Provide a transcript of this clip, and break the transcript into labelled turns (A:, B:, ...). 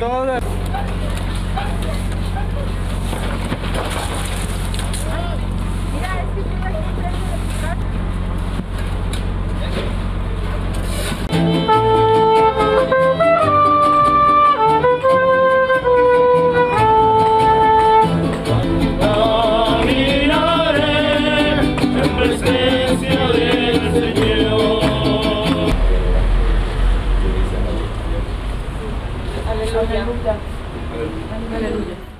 A: todo.
B: هللويا هللويا